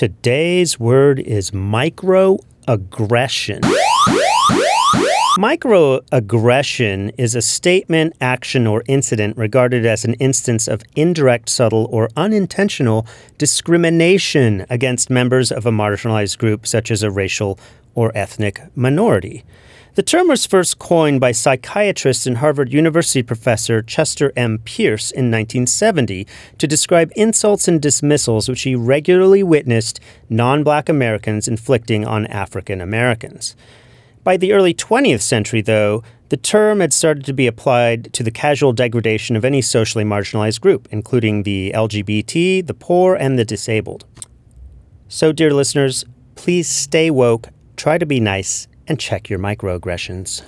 Today's word is microaggression. Microaggression is a statement, action, or incident regarded as an instance of indirect, subtle, or unintentional discrimination against members of a marginalized group, such as a racial or ethnic minority. The term was first coined by psychiatrist and Harvard University professor Chester M. Pierce in 1970 to describe insults and dismissals which he regularly witnessed non black Americans inflicting on African Americans. By the early 20th century, though, the term had started to be applied to the casual degradation of any socially marginalized group, including the LGBT, the poor, and the disabled. So, dear listeners, please stay woke, try to be nice, and check your microaggressions.